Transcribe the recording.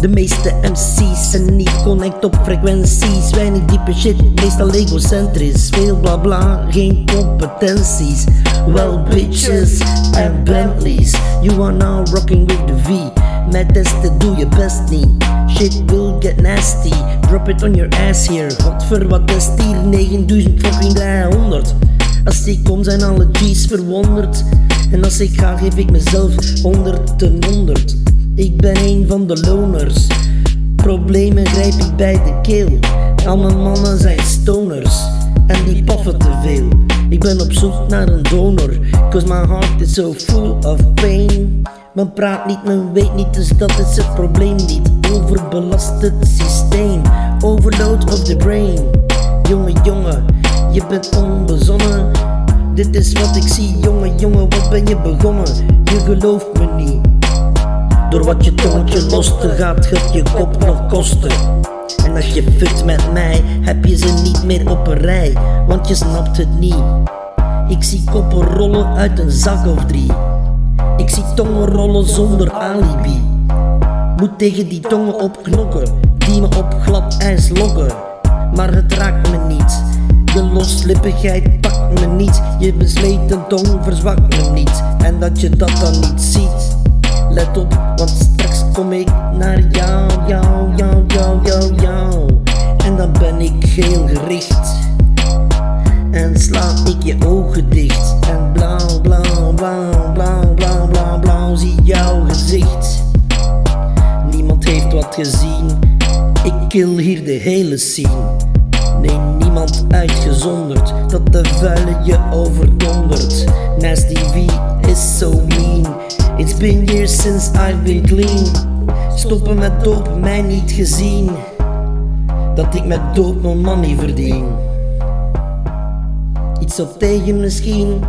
De meeste MC's zijn niet connect op frequenties. Weinig diepe shit, meestal egocentrisch. Veel bla bla, geen competenties. Well, bitches en Bentleys. You are now rocking with the V. Met testen doe je best niet. Shit will get nasty. Drop it on your ass here. Godver, wat is hier? 9000 fucking 300. Als ik kom zijn alle G's verwonderd. En als ik ga geef ik mezelf 100 ten 100. Ik ben een van de loners. Problemen grijp ik bij de keel. Al mijn mannen zijn stoners. En die poffen te veel. Ik ben op zoek naar een donor. Cause my heart is so full of pain. Men praat niet, men weet niet, dus dat is het probleem niet. Overbelast het systeem. Overload of the brain. Jongen, jongen, je bent onbezonnen. Dit is wat ik zie, jongen, jongen, wat ben je begonnen? Je gelooft me niet. Door wat je tongetje lost, dan gaat het je kop nog kosten. En als je fuckt met mij, heb je ze niet meer op een rij, want je snapt het niet. Ik zie koppen rollen uit een zak of drie. Ik zie tongen rollen zonder alibi. Moet tegen die tongen opknokken, die me op glad ijs lokken. Maar het raakt me niet. Je loslippigheid pakt me niet. Je besleten tong verzwakt me niet. En dat je dat dan niet ziet. Let op, want straks kom ik naar jou, jou, jou, jou, jou, jou. En dan ben ik geel gericht. En sla ik je ogen dicht. En blauw, blauw, blauw, blauw, blauw, blauw, blauw, zie jouw gezicht. Niemand heeft wat gezien. Ik kill hier de hele scene. Nee, niemand uitgezonderd. Dat de vuile je overdondert. Nasty V is so mean. It's been years since I've been clean. Stoppen met doop, mij niet gezien. Dat ik met doop mijn money verdien. Iets op tegen misschien.